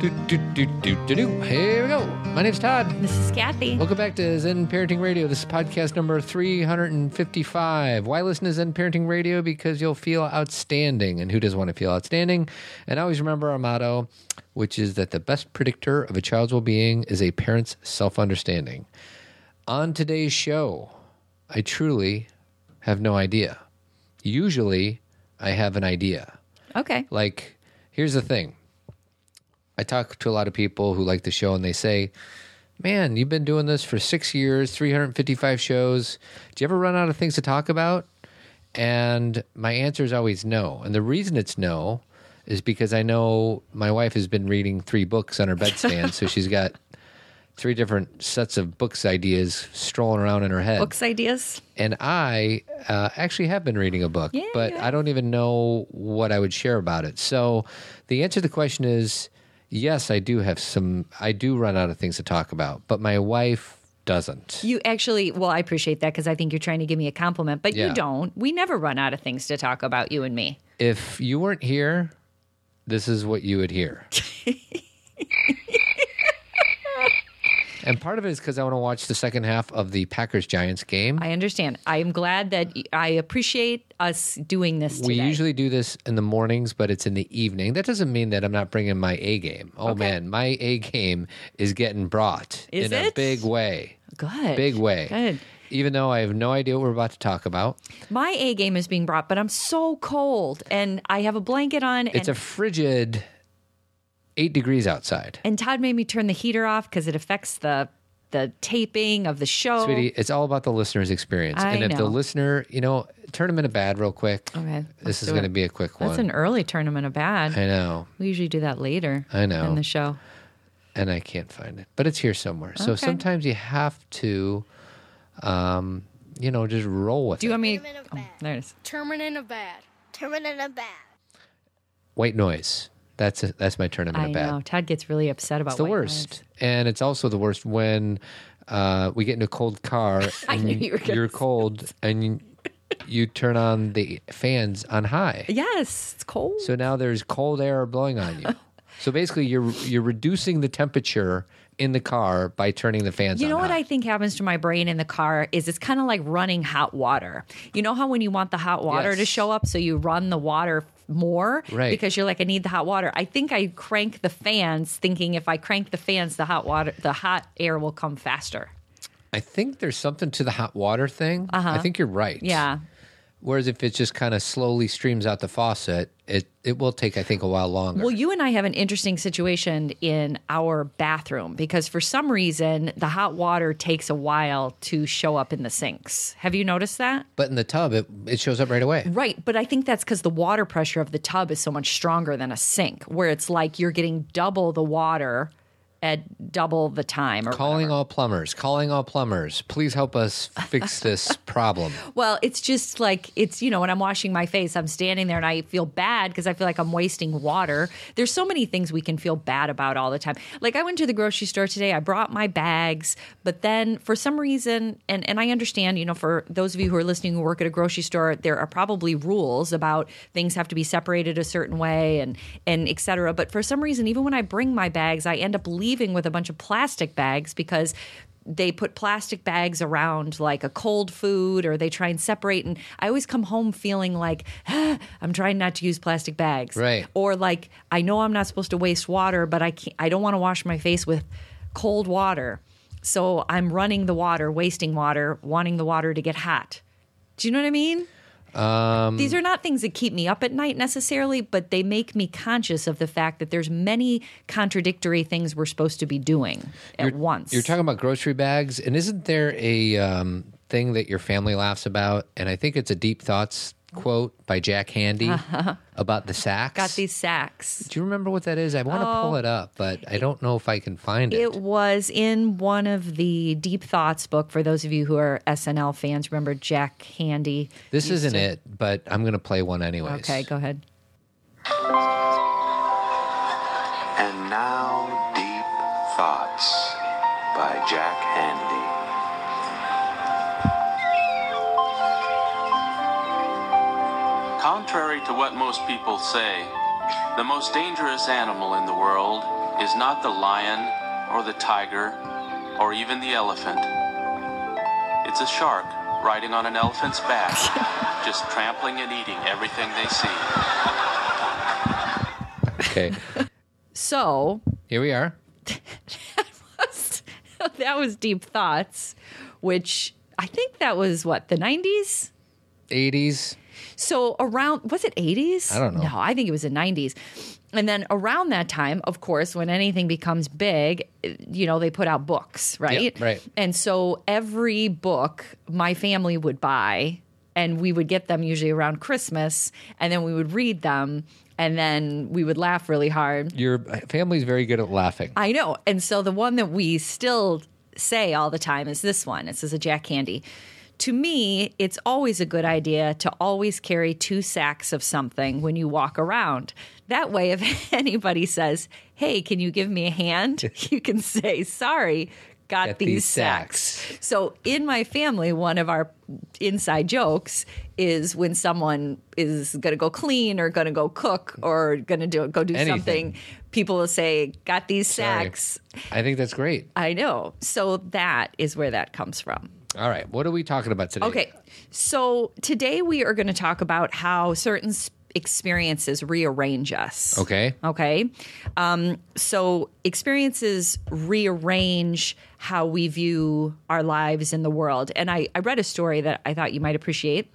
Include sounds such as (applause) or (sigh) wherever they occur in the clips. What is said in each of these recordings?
Do, do, do, do, do, do. Here we go. My name's Todd. This is Cathy. Welcome back to Zen Parenting Radio. This is podcast number 355. Why listen to Zen Parenting Radio? Because you'll feel outstanding. And who doesn't want to feel outstanding? And always remember our motto, which is that the best predictor of a child's well being is a parent's self understanding. On today's show, I truly have no idea. Usually, I have an idea. Okay. Like, here's the thing I talk to a lot of people who like the show and they say, Man, you've been doing this for six years, 355 shows. Do you ever run out of things to talk about? And my answer is always no. And the reason it's no is because I know my wife has been reading three books on her bedstand. so she's got three different sets of books ideas strolling around in her head. Books ideas. And I uh, actually have been reading a book, Yeah, but. I don't even know what I would share about it. So the answer to the question is yes, I do have some, I do run out of things to talk about, but my wife doesn't. You actually, well, I appreciate that because I think you're trying to give me a compliment, but Yeah. you don't. We never run out of things to talk about, you and me. If you weren't here, this is what you would hear. (laughs) and part of it is because I want to watch the second half of the Packers Giants game. I understand. I am glad that I appreciate us doing this We today. usually do this in the mornings, but it's in the evening. That doesn't mean that I'm not bringing my A game. Oh man, my A game is getting brought Is in a big way. Good. Big way. Good. Even though I have no idea what we're about to talk about. My A game is being brought, but I'm so cold and I have a blanket on. It's a frigid eight degrees outside. and Todd made me turn the heater off because it affects the the taping of the show. Sweetie, it's all about the listener's experience. I and if the listener, you know, turn them into bad real quick. Okay, This is going to it. be a quick one. That's an early tournament of bad. I know. we usually do that later. I know. In the show. and I can't find it, but it's here somewhere. So sometimes you have to, um, you know, just roll with Do it. Do you want me? Tournament of Oh, bad. there it is. Tournament of bad. Tournament of bad. White noise. That's a, that's my tournament I of bad. know. Todd gets really upset about It's the worst, and it's also the worst when uh, we get in a cold car (laughs) I and knew you were gonna you're cold and you, you turn on the fans on high. Yes, it's cold. So now there's cold air blowing on you. (laughs) so basically, you're you're reducing the temperature in the car by turning the fans You know what high. I think happens to my brain in the car is it's kind of like running hot water. You know how when you want the hot water to show up, so you run the water more Right. because you're like, I need the hot water. I think I crank the fans, thinking if I crank the fans, the hot water, the hot air will come faster. I think there's something to the hot water thing. I think you're right. Uh-huh. Yeah, Whereas if it just kind of slowly streams out the faucet, it it will take I think a while longer. Well, you and I have an interesting situation in our bathroom because for some reason the hot water takes a while to show up in the sinks. Have you noticed that? but in the tub, it it shows up right away. Right, but I think that's because the water pressure of the tub is so much stronger than a sink, where it's like you're getting double the water at double the time. Or Calling whatever. all plumbers. Calling all plumbers. Please help us fix this (laughs) problem. Well, it's just like it's you know when I'm washing my face, I'm standing there and I feel bad because I feel like I'm wasting water. There's so many things we can feel bad about all the time. Like I went to the grocery store today, I brought my bags, but then for some reason, and and I understand, you know, for those of you who are listening who work at a grocery store, there are probably rules about things have to be separated a certain way and and etc. But for some reason, even when I bring my bags, I end up leaving with a bunch of plastic bags because they put plastic bags around like a cold food or they try and separate. And i always come home feeling like ah, i'm trying not to use plastic bags. Right. or like i know i'm not supposed to waste water but i can't i don't want to wash my face with cold water. So i'm running the water wasting water wanting the water to get hot. Do you know what i mean Um, these are not things that keep me up at night necessarily, but they make me conscious of the fact that there's many contradictory things we're supposed to be doing at once. You're talking about grocery bags, and isn't there a um, thing that your family laughs about? And I think it's a Deep Thoughts quote by Jack Handey uh-huh. about the sacks. Got these sacks. Do you remember what that is? I want to pull oh. it up, but I don't know if I can find it. It was in one of the Deep Thoughts book. For those of you who are SNL fans, remember Jack Handey. this isn't to- it, but I'm going to play one anyways. Okay, go ahead. And now, Deep Thoughts by Jack Handey. Contrary to what most people say, the most dangerous animal in the world is not the lion or the tiger or even the elephant. It's a shark riding on an elephant's back, (laughs) just trampling and eating everything they see. Okay. So Here we are. (laughs) that was Deep Thoughts, which I think that was what, the 90s? 80s. So around, was it 80s? I don't know. No, I think it was the 90s. And then around that time, of course, when anything becomes big, you know, they put out books, right? Yeah, right. And so every book my family would buy, and we would get them usually around Christmas, and then we would read them, and then we would laugh really hard. Your family's very good at laughing. I know. And so the one that we still say all the time is this one. This is a Jack Handey. To me, it's always a good idea to always carry two sacks of something when you walk around. That way, if (laughs) anybody says, Hey, can you give me a hand? (laughs) You can say, Sorry, got Get these, these sacks. sacks. So, in my family, one of our inside jokes is when someone is going to go clean or going to go cook or going to do go do Anything. something, people will say, "Got these Sorry. sacks." I think that's great. I know. So that is where that comes from. All right. What are we talking about today? Okay. So today we are going to talk about how certain experiences rearrange us. Okay. Okay. Um, so experiences rearrange how we view our lives in the world. And I, I read a story that I thought you might appreciate.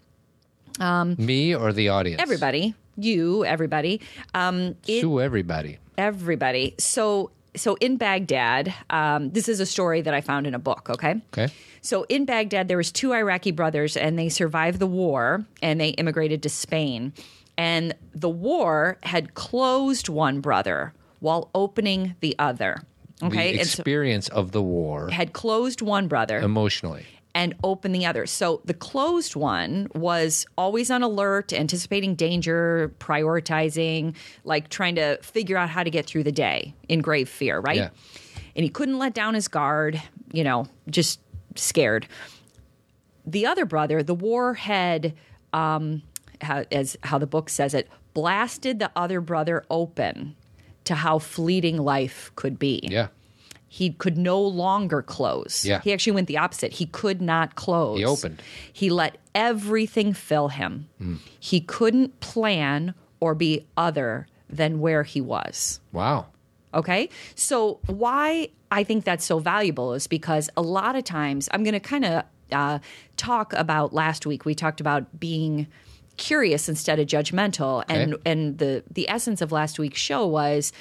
Um, Me or the audience? Everybody, you, everybody. Um, it, Sue everybody. everybody. So, so in Baghdad, um, this is a story that I found in a book. Okay. Okay. So in Baghdad, there was two Iraqi brothers, and they survived the war, and they immigrated to Spain. And the war had closed one brother while opening the other. Okay, The and so experience of the war had closed one brother emotionally. And open the other. So the closed one was always on alert, anticipating danger, prioritizing, like trying to figure out how to get through the day in grave fear, right? Yeah. And he couldn't let down his guard, you know, just scared. The other brother, the war had, um, how, as how the book says it, blasted the other brother open to how fleeting life could be Yeah. He could no longer close. Yeah. He actually went the opposite. He could not close. He opened. He let everything fill him. Hmm. He couldn't plan or be other than where he was. Wow. Okay. So, why I think that's so valuable is because a lot of times I'm going to kind of uh, talk about last week. We talked about being curious instead of judgmental, and and the the essence of last week's show was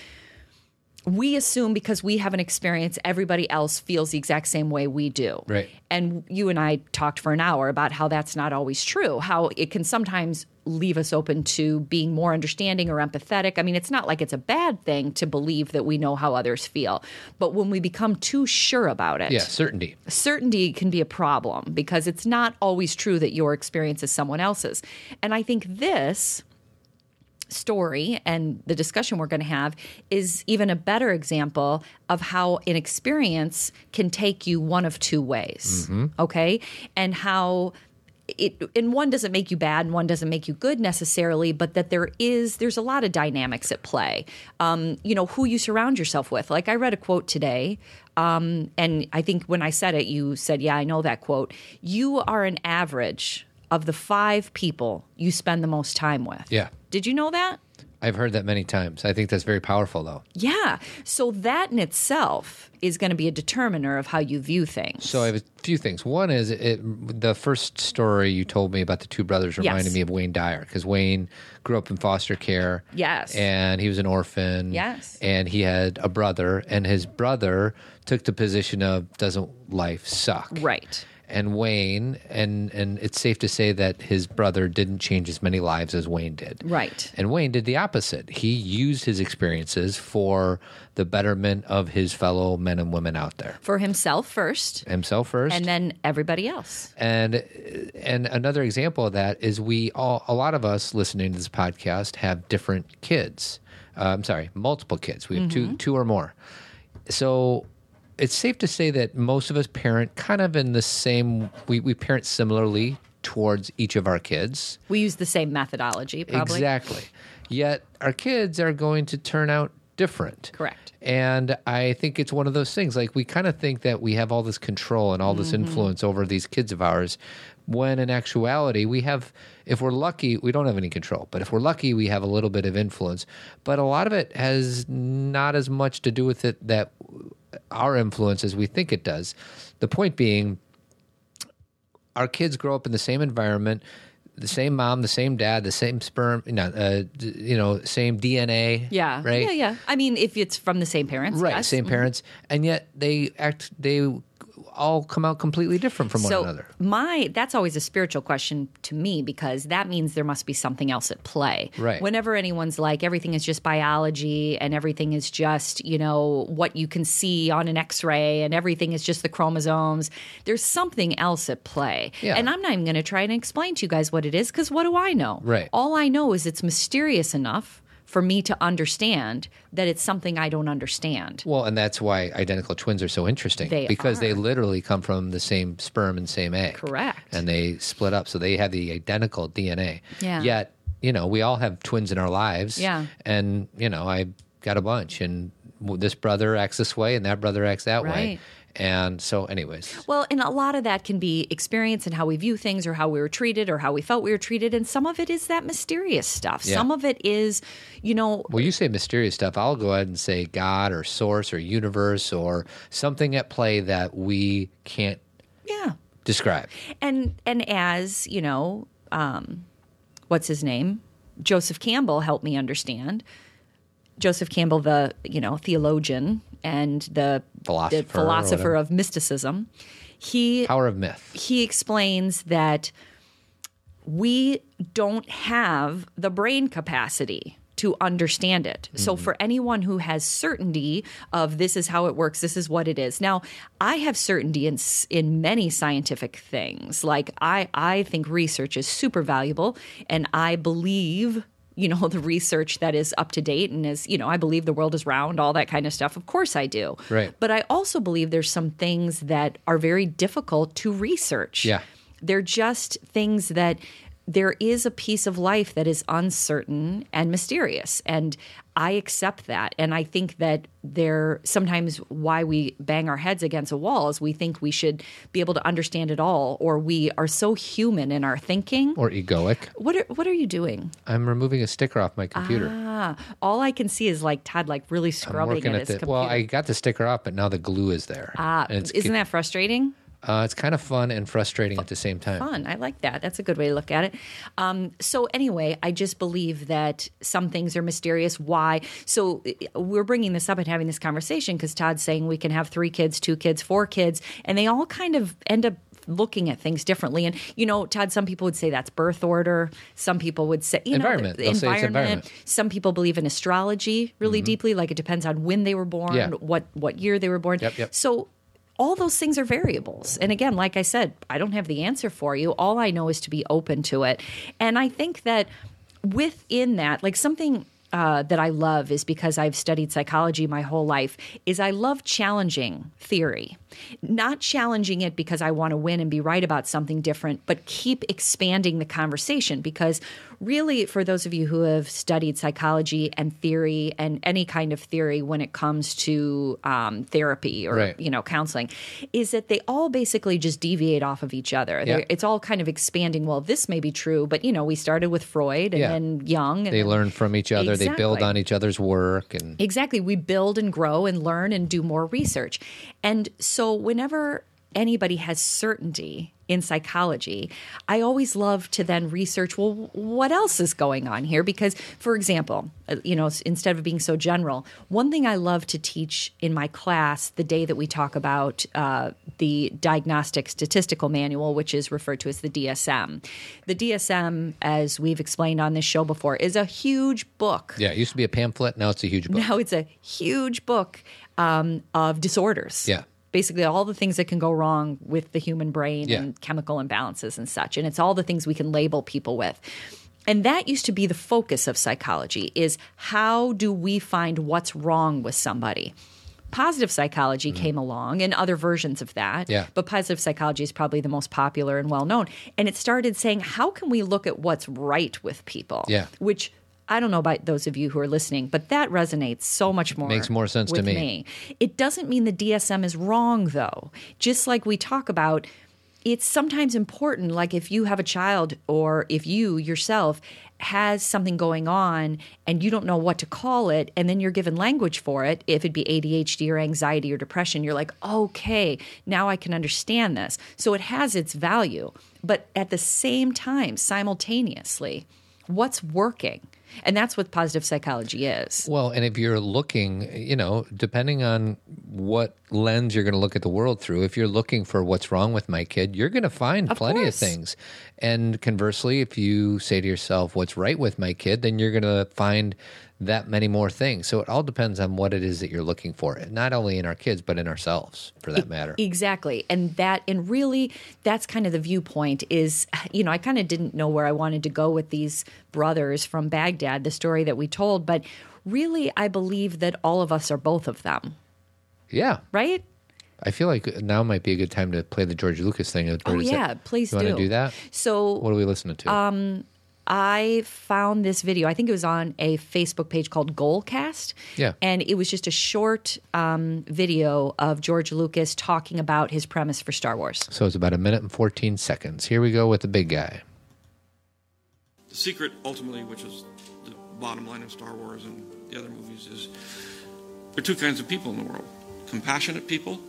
we assume because we have an experience, everybody else feels the exact same way we do. Right. And you and I talked for an hour about how that's not always true, how it can sometimes leave us open to being more understanding or empathetic. I mean, it's not like it's a bad thing to believe that we know how others feel, but when we become too sure about it, Yeah. Certainty. certainty can be a problem because it's not always true that your experience is someone else's. And I think this story and the discussion we're going to have is even a better example of how an experience can take you one of two ways. Okay. And how it and one doesn't make you bad and one doesn't make you good necessarily but that there is there's a lot of dynamics at play um, you know who you surround yourself with like i read a quote today um, and i think when i said it you said yeah i know that quote you are an average of the five people you spend the most time with Yeah. did you know that I've heard that many times. I think that's very powerful, though. yeah so that in itself is going to be a determiner of how you view things So I have a few things. One is it, the first story you told me about the two brothers reminded Yes. me of Wayne Dyer because Wayne grew up in foster care. Yes. And he was an orphan. Yes. And he had a brother, and his brother took the position of doesn't life suck? right And Wayne, and and it's safe to say that his brother didn't change as many lives as Wayne did. Right. And Wayne did the opposite. He used his experiences for the betterment of his fellow men and women out there. for himself first Himself first. and then everybody else And and another example of that is we all a lot of us listening to this podcast have different kids. Uh, I'm sorry, multiple kids. We have two two or more. So it's safe to say that most of us parent kind of in the same. We we parent similarly towards each of our kids. We use the same methodology, probably. Exactly. Yet our kids are going to turn out different. Correct. And I think it's one of those things like we kind of think that we have all this control and all this Mm-hmm. influence over these kids of ours when in actuality we have if we're lucky we don't have any control but if we're lucky we have a little bit of influence but a lot of it has not as much to do with it that our influence as we think it does the point being our kids grow up in the same environment the same mom the same dad the same sperm you know, uh, you know same dna Yeah. right Yeah, yeah. I mean, if it's from the same parents. right yes. same parents and yet they act they all come out completely different from so one another my that's always a spiritual question to me because that means there must be something else at play Right. whenever anyone's like everything is just biology and everything is just you know what you can see on an x-ray and everything is just the chromosomes there's something else at play Yeah. and i'm not even going to try and explain to you guys what it is because what do i know Right. all i know is it's mysterious enough for me to understand that it's something i don't understand Well, and that's why identical twins are so interesting They because they literally come from the same sperm and same egg. Correct. And they split up, so they have the identical DNA. Yeah. Yet, you know, we all have twins in our lives. Yeah. And you know, I got a bunch, and this brother acts this way, and that brother acts that way. And so, anyways, Well, and a lot of that can be experience and how we view things or how we were treated or how we felt we were treated. And some of it is that mysterious stuff. Yeah. Some of it is, you know, well, you say mysterious stuff. I'll go ahead and say God or source or universe or something at play that we can't yeah. describe. And and as, you know, um, what's his name? Joseph Campbell helped me understand. Joseph Campbell, the, you know, theologian and the Philosopher the philosopher of mysticism. He Power of myth. he explains that we don't have the brain capacity to understand it. So mm-hmm. for anyone who has certainty of this is how it works, this is what it is. Now, I have certainty in in many scientific things. Like I I think research is super valuable and I believe you know (laughs) the research that is up to date and is you know I believe the world is round all that kind of stuff of course I do Right. but I also believe there's some things that are very difficult to research Yeah. they're just things that there is a piece of life that is uncertain and mysterious. And I accept that. And I think that there sometimes why we bang our heads against a wall is we think we should be able to understand it all, or we are so human in our thinking. Or egoic. What are, what are you doing? I'm removing a sticker off my computer. Ah, all I can see is like Todd, like really scrubbing at, at his the. computer. Well, I got the sticker off, but now the glue is there ah, isn't that frustrating? Uh, it's kind of fun and frustrating at the same time. fun. I like that. That's a good way to look at it. Um, so anyway, I just believe that some things are mysterious. Why? So uh, we're bringing this up and having this conversation because Todd's saying we can have three kids, two kids, four kids, and they all kind of end up looking at things differently. And you know, Todd, some people would say that's birth order. Some people would say you Environment. know, They'll say it's environment. Mm-hmm. Some people believe in astrology really deeply. Like it depends on when they were born, Yeah. what what year they were born. Yep, yep. So all those things are variables. And again, like I said, I don't have the answer for you. All I know is to be open to it. And I think that within that, like something uh, that I love is because I've studied psychology my whole life, is I love challenging theory. Not challenging it because I want to win and be right about something different, but keep expanding the conversation. Because really, for those of you who have studied psychology and theory and any kind of theory when it comes to um, therapy or Right. you know counseling, is that they all basically just deviate off of each other. Yeah. It's all kind of expanding. Well, this may be true, but you know, we started with Freud and Yeah. then Jung. And They then- learn from each other. They build on each other's work, and Exactly. We build and grow and learn and do more research. And so, whenever anybody has certainty in psychology, I always love to then research well, what else is going on here? Because, for example, uh, you know, instead of being so general, one thing I love to teach in my class the day that we talk about uh, the Diagnostic Statistical Manual, which is referred to as the DSM. The DSM, as we've explained on this show before, is a huge book yeah, it used to be a pamphlet. Now it's a huge book. now it's a huge book um, of disorders. Yeah. Basically, all the things that can go wrong with the human brain Yeah. and chemical imbalances and such. And it's all the things we can label people with. And that used to be the focus of psychology is how do we find what's wrong with somebody? Positive psychology came along and other versions of that. Mm-hmm. Yeah. But positive psychology is probably the most popular and well known. And it started saying, how can we look at what's right with people? Yeah. Which I don't know about those of you who are listening, but that resonates so much more. Makes more sense to with me. It doesn't mean the DSM is wrong, though. Just like we talk about, it's sometimes important, like if you have a child or if you yourself has something going on and you don't know what to call it, and then you're given language for it, if it be ADHD or anxiety or depression, you're like, okay, now I can understand this. So it has its value. But at the same time, simultaneously, what's working? And that's what positive psychology is. Well, and if you're looking, you know, depending on what lens you're going to look at the world through, if you're looking for what's wrong with my kid, you're going to find Of plenty course. of things. And conversely, if you say to yourself, what's right with my kid, then you're going to find that many more things. So it all depends on what it is that you're looking for, not only in our kids, but in ourselves for that matter. Exactly. And that and really that's kind of the viewpoint is you know, I kind of didn't know where I wanted to go with these brothers from Baghdad, the story that we told, but really I believe that all of us are both of them, Yeah. right? I feel like now might be a good time to play the George Lucas thing. Or Oh is it- yeah, please you do. want to do that? So What are we listening to? I found this video. I think it was on a Facebook page called Goalcast. Yeah. And it was just a short um, video of George Lucas talking about his premise for Star Wars. so it's about a minute and 14 seconds. Here we go with the big guy. The secret, ultimately, which is the bottom line of Star Wars and the other movies, is there are two kinds of people in the world compassionate people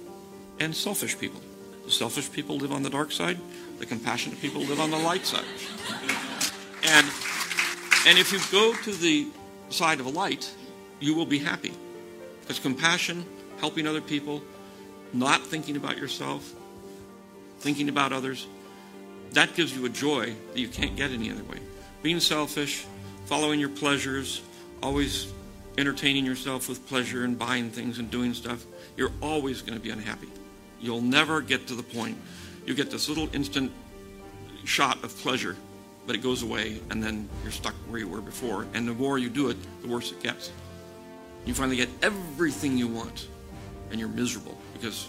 and selfish people. The selfish people live on the dark side, the compassionate people live on the light side. And, and if you go to the side of light, you will be happy. Because compassion, helping other people, not thinking about yourself, thinking about others, that gives you a joy that you can't get any other way. Being selfish, following your pleasures, always entertaining yourself with pleasure and buying things and doing stuff, you're always going to be unhappy. You'll never get to the point. You get this little instant shot of pleasure, but it goes away, and then you're stuck where you were before. And the more you do it, the worse it gets. You finally get everything you want, and you're miserable because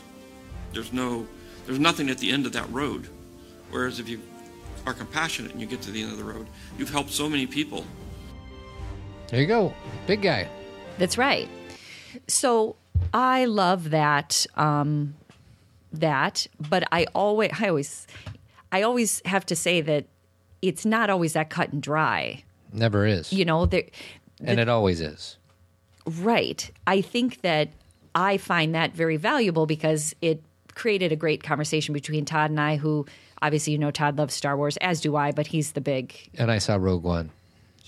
there's no, there's nothing at the end of that road. Whereas if you are compassionate and you get to the end of the road, you've helped so many people. There you go. Big guy. That's right. So I love that. Um, that, but I always, I always, I always have to say that it's not always that cut and dry. Never is. You know, there, and it always is. right. I think that I find that very valuable because it created a great conversation between Todd and I. Who obviously you know Todd loves Star Wars, as do I, but he's the big, And I saw Rogue One.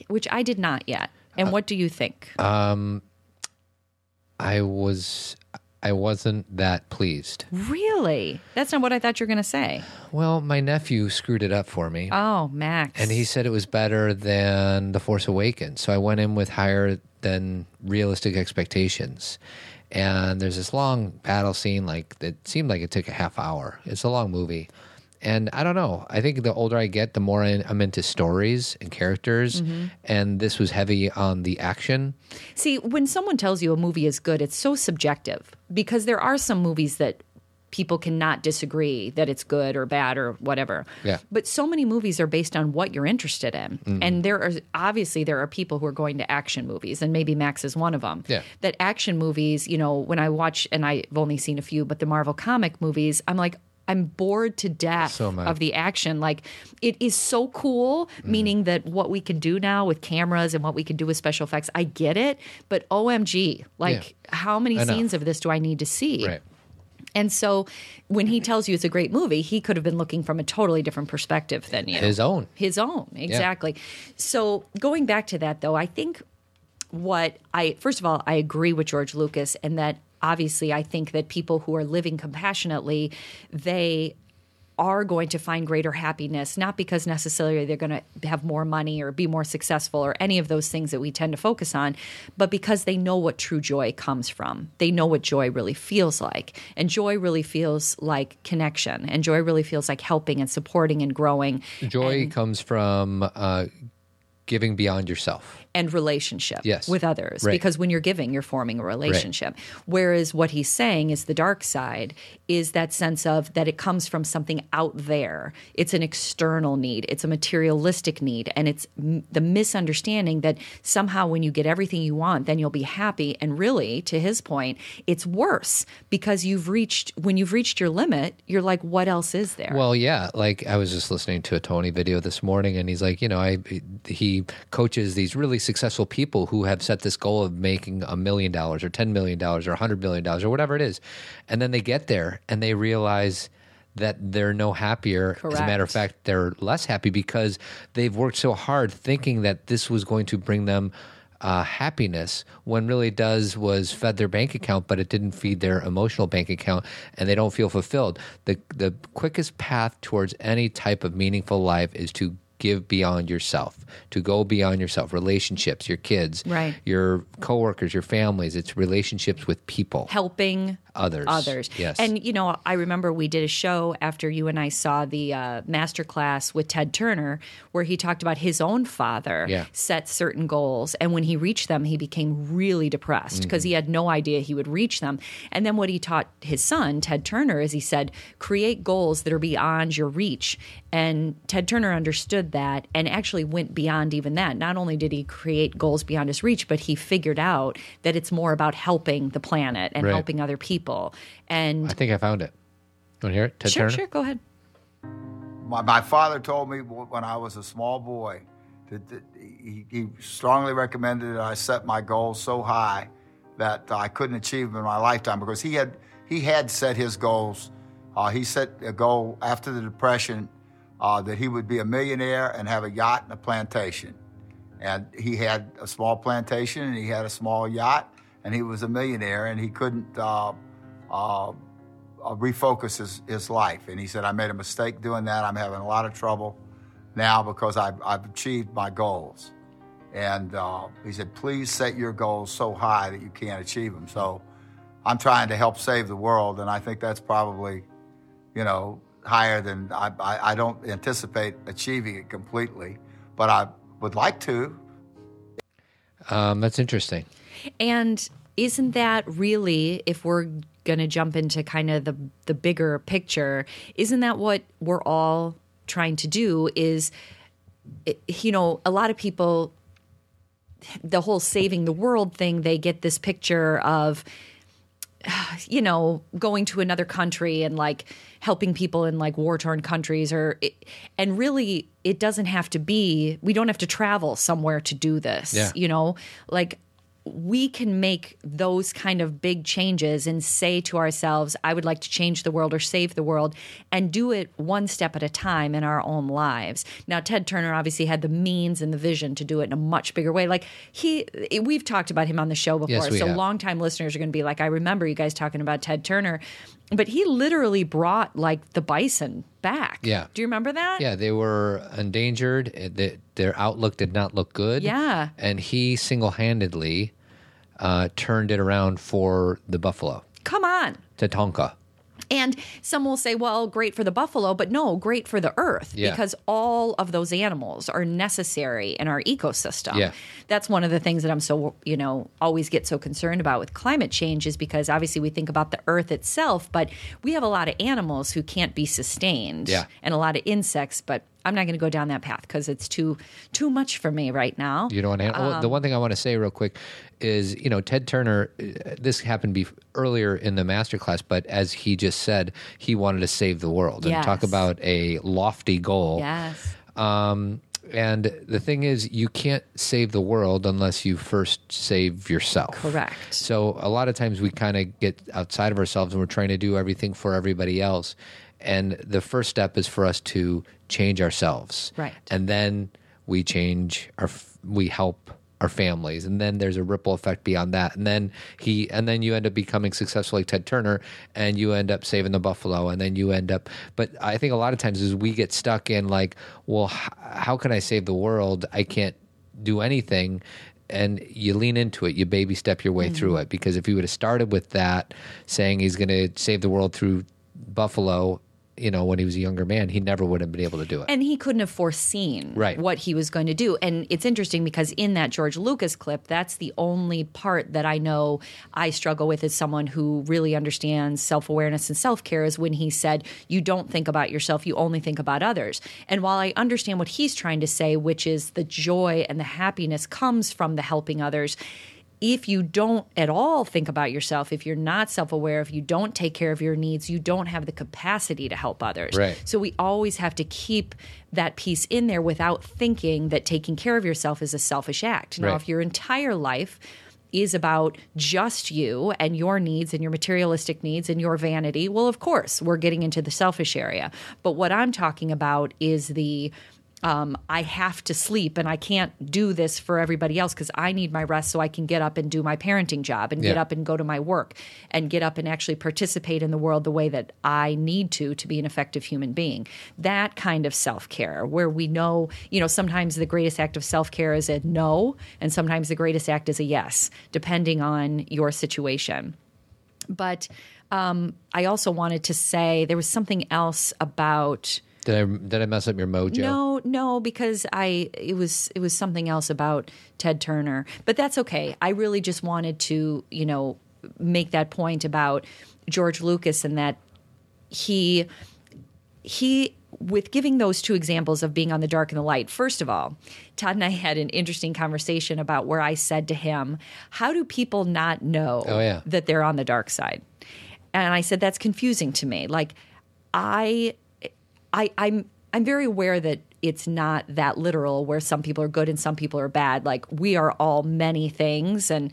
which I did not yet. Uh, And what do you think? Um I was I wasn't that pleased. really? That's not what I thought you were going to say. Well, my nephew screwed it up for me. Oh, Max. and he said it was better than The Force Awakens. So I went in with higher than realistic expectations. And there's this long battle scene, like it seemed like it took a half hour. It's a long movie. And I don't know. I think the older I get, the more I- I'm into stories and characters. And this was heavy on the action. See, when someone tells you a movie is good, it's so subjective because there are some movies that people cannot disagree that it's good or bad or whatever. Yeah. But so many movies are based on what you're interested in. Mm-hmm. And there are obviously there are people who are going to action movies and maybe Max is one of them. Yeah. That action movies, you know, when I watch and I've only seen a few, but the Marvel comic movies, I'm like I'm bored to death So of the action. Like it is so cool, Mm-hmm. meaning that what we can do now with cameras and what we can do with special effects, I get it. But OMG, like how many Enough. scenes of this do I need to see? Right. And so when he tells you it's a great movie, he could have been looking from a totally different perspective than you. His own. His own, exactly. So going back to that though, I think what I first of all, I agree with George Lucas and that obviously I think that people who are living compassionately, they are going to find greater happiness, not because necessarily they're going to have more money or be more successful or any of those things that we tend to focus on, but because they know what true joy comes from. They know what joy really feels like. And joy really feels like connection, and joy really feels like helping and supporting and growing. Joy comes from uh, giving beyond yourself. And relationship Yes. with others. Right. because when you're giving you're forming a relationship. Whereas what he's saying is the dark side is that sense of that it comes from something out there. It's an external need. It's a materialistic need. And it's m- the misunderstanding that somehow when you get everything you want then you'll be happy. And really to his point it's worse because you've reached when you've reached your limit you're like what else is there? Well, yeah, like I was just listening to a Tony video this morning, and he's like, you know, I he coaches these really successful people who have set this goal of making a million dollars or ten million dollars or a hundred million dollars or whatever it is, and then they get there and they realize that they're no happier. As a matter of fact, they're less happy because they've worked so hard thinking that this was going to bring them uh, happiness when really it does was fed their bank account, but it didn't feed their emotional bank account, and they don't feel fulfilled. The the quickest path towards any type of meaningful life is to give beyond yourself, to go beyond yourself, relationships, your kids, Right. your coworkers, your families. It's relationships with people, helping others, others. Yes, And you know, I remember we did a show after you and I saw the uh, master class with Ted Turner, where he talked about his own father Yeah. set certain goals, and when he reached them, he became really depressed because Mm-hmm. he had no idea he would reach them. And then what he taught his son, Ted Turner, is he said, create goals that are beyond your reach. And Ted Turner understood that and actually went beyond even that. Not only did he create goals beyond his reach, but he figured out that it's more about helping the planet and Right. helping other people. And I think I found it. You want to hear it? Ted sure, Turner? sure, go ahead. My, my father told me when I was a small boy that, that he, he strongly recommended that I set my goals so high that I couldn't achieve them in my lifetime because he had he had set his goals. Uh, he set a goal after the depression uh, that he would be a millionaire and have a yacht and a plantation. And he had a small plantation and he had a small yacht and he was a millionaire and he couldn't uh, uh, uh, refocus his, his life. And he said, I made a mistake doing that. I'm having a lot of trouble now because I've, I've achieved my goals. And uh, he said, please set your goals so high that you can't achieve them. So I'm trying to help save the world. And I think that's probably, you know, higher than I, I, I don't anticipate achieving it completely, but I would like to. Um, that's interesting. And isn't that really, if we're going to jump into kind of the the bigger picture, isn't that what we're all trying to do? Is you know, a lot of people, the whole saving the world thing, they get this picture of (sighs) you know, going to another country and like helping people in like war torn countries or and really it doesn't have to be we don't have to travel somewhere to do this. Yeah. You know, like we can make those kind of big changes and say to ourselves, I would like to change the world or save the world and do it one step at a time in our own lives. Now, Ted Turner obviously had the means and the vision to do it in a much bigger way. Like he, we've talked about him on the show before. Yes, so have. longtime listeners are going to be like, I remember you guys talking about Ted Turner, but he literally brought like the bison back. Yeah. Do you remember that? Yeah, they were endangered. eh, the- Their outlook did not look good. Yeah. And he single handedly uh, turned it around for the buffalo, Come on. Tatanka. And some will say, well, great for the buffalo, but no, great for the earth Yeah. because all of those animals are necessary in our ecosystem. Yeah. That's one of the things that I'm so, you know, always get so concerned about with climate change is because obviously we think about the earth itself, but we have a lot of animals who can't be sustained Yeah. and a lot of insects, but I'm not going to go down that path because it's too too much for me right now. You know well, Um, the one thing I want to say real quick is, you know, Ted Turner. uh, This happened be earlier in the masterclass, but as he just said, he wanted to save the world and talk about a lofty goal. Yes. Um, and the thing is, you can't save the world unless you first save yourself. Correct. So a lot of times we kind of get outside of ourselves and we're trying to do everything for everybody else. And the first step is for us to change ourselves. Right. And then we change our, we help our families. And then there's a ripple effect beyond that. And then he and then you end up becoming successful like ted turner and you end up saving the buffalo and then you end up but i think a lot of times is we get stuck in like well h- how can i save the world? I can't do anything. And you lean into it. You baby step your way through mm-hmm. it. Because if he would have started with that saying he's going to save the world through buffalo you know, when he was a younger man, he never would have been able to do it. and he couldn't have foreseen Right. what he was going to do. And it's interesting because in that George Lucas clip, that's the only part that I know I struggle with as someone who really understands self awareness and self care is when he said, You don't think about yourself, you only think about others. And while I understand what he's trying to say, which is the joy and the happiness comes from the helping others, if you don't at all think about yourself, if you're not self aware, if you don't take care of your needs, you don't have the capacity to help others. Right. So we always have to keep that piece in there without thinking that taking care of yourself is a selfish act. Now, Right. if your entire life is about just you and your needs and your materialistic needs and your vanity, well, of course, we're getting into the selfish area. But what I'm talking about is the um, I have to sleep and I can't do this for everybody else because I need my rest so I can get up and do my parenting job and get up and go to my work and get up and actually participate in the world the way that I need to to be an effective human being. That kind of self care, where we know, you know, sometimes the greatest act of self care is a no, and sometimes the greatest act is a yes, depending on your situation. But um, I also wanted to say there was something else about. Did I did I mess up your mojo? No, no, because I it was it was something else about Ted Turner, but that's okay. I really just wanted to you know make that point about George Lucas and that he he with giving those two examples of being on the dark and the light first of all todd and i had an interesting conversation about where i said to him how do people not know Oh, yeah. that they're on the dark side and i said that's confusing to me like i I, I'm I'm very aware that it's not that literal where some people are good and some people are bad. Like we are all many things and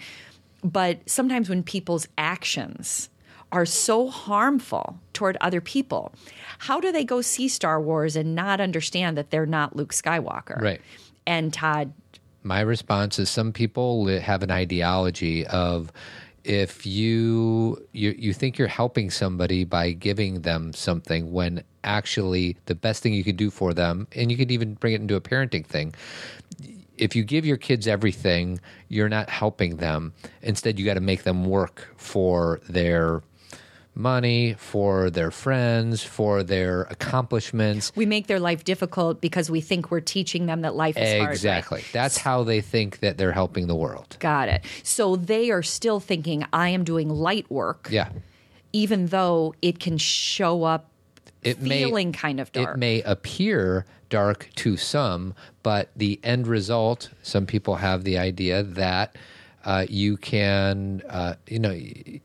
but sometimes when people's actions are so harmful toward other people, how do they go see Star Wars and not understand that they're not Luke Skywalker? Right. And Todd My response is some people have an ideology of if you, you you think you're helping somebody by giving them something when actually the best thing you could do for them and you could even bring it into a parenting thing if you give your kids everything you're not helping them instead you got to make them work for their money for their friends for their accomplishments we make their life difficult because we think we're teaching them that life is hard. right? exactly that's how they think that they're helping the world Got it. So they are still thinking I am doing light work. yeah even though it can show up it feeling may kind of dark. it may appear dark to some but the end result some people have the idea that uh, you can uh, you know it,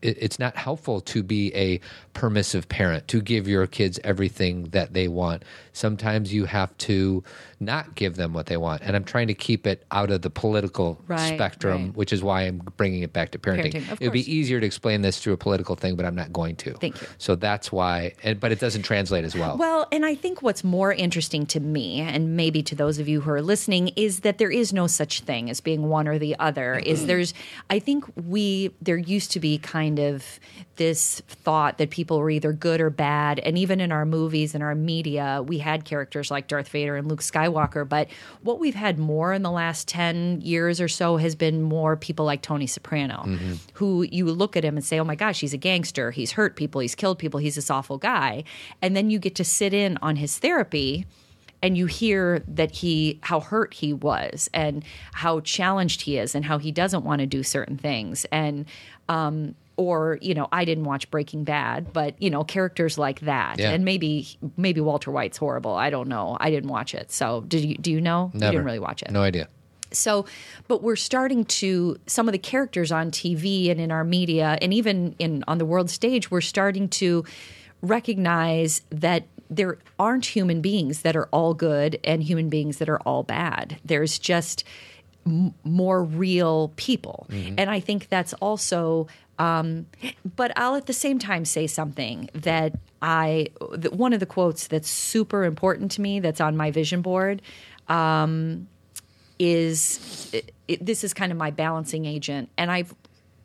it's not helpful to be a permissive parent to give your kids everything that they want. Sometimes you have to not give them what they want. And i'm trying to keep it out of the political Right, spectrum right. which is why i'm bringing it back to parenting, Parenting, it would be easier to explain this through a political thing but i'm not going to. Thank you. so that's why and, but it doesn't translate as well. Well, and I think what's more interesting to me, and maybe to those of you who are listening, is that there is no such thing as being one or the other. Is there's, I think we, there used to be kind of this thought that people were either good or bad. And even in our movies and our media, we had characters like Darth Vader and Luke Skywalker. But what we've had more in the last 10 years or so has been more people like Tony Soprano, who you look at him and say, oh my gosh, he's a gangster. He's hurt people. He's killed people. He's this awful guy. And then you get to sit in on his therapy and you hear that he how hurt he was and how challenged he is and how he doesn't want to do certain things and um or you know I didn't watch Breaking Bad but you know characters like that Yeah. and maybe maybe Walter White's horrible I don't know I didn't watch it so did you do you know you Never. didn't really watch it no idea so, but we're starting to some of the characters on TV and in our media and even in on the world stage, we're starting to recognize that there aren't human beings that are all good and human beings that are all bad. There's just m- more real people. Mm-hmm. And I think that's also um, but I'll at the same time say something that I that one of the quotes that's super important to me that's on my vision board um, is it, it- this is kind of my balancing agent. And i've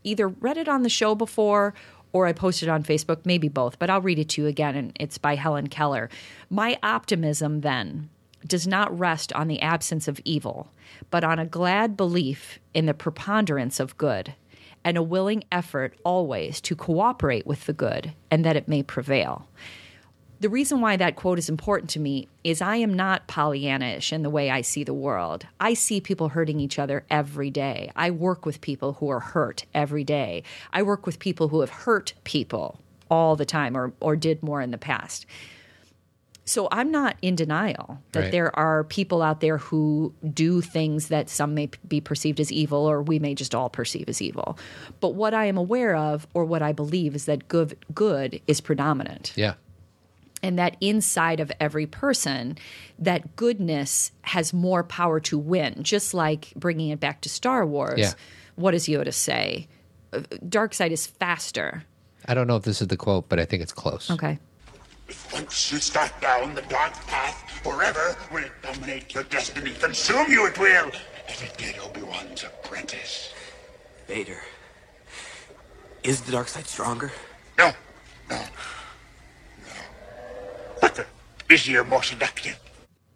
either read it on the show before or i posted it on facebook maybe both but i'll read it to you again and it's by helen keller. My optimism then does not rest on the absence of evil but on a glad belief in the preponderance of good and a willing effort always to cooperate with the good and that it may prevail the reason why that quote is important to me is I am not Pollyannish in the way I see the world. I see people hurting each other every day. I work with people who are hurt every day. I work with people who have hurt people all the time or, or did more in the past. So I'm not in denial that Right. there are people out there who do things that some may be perceived as evil or we may just all perceive as evil. But what I am aware of or what I believe is that good good is predominant Yeah. and that inside of every person that goodness has more power to win just like bringing it back to star wars Yeah. what does yoda say Uh, dark side is faster I don't know if this is the quote, but I think it's close. okay Once you start down the dark path, forever will it dominate your destiny. Consume you it will, as it did Obi-Wan's apprentice. Vader. Is the dark side stronger? No, no, no. Quicker, busier, more seductive.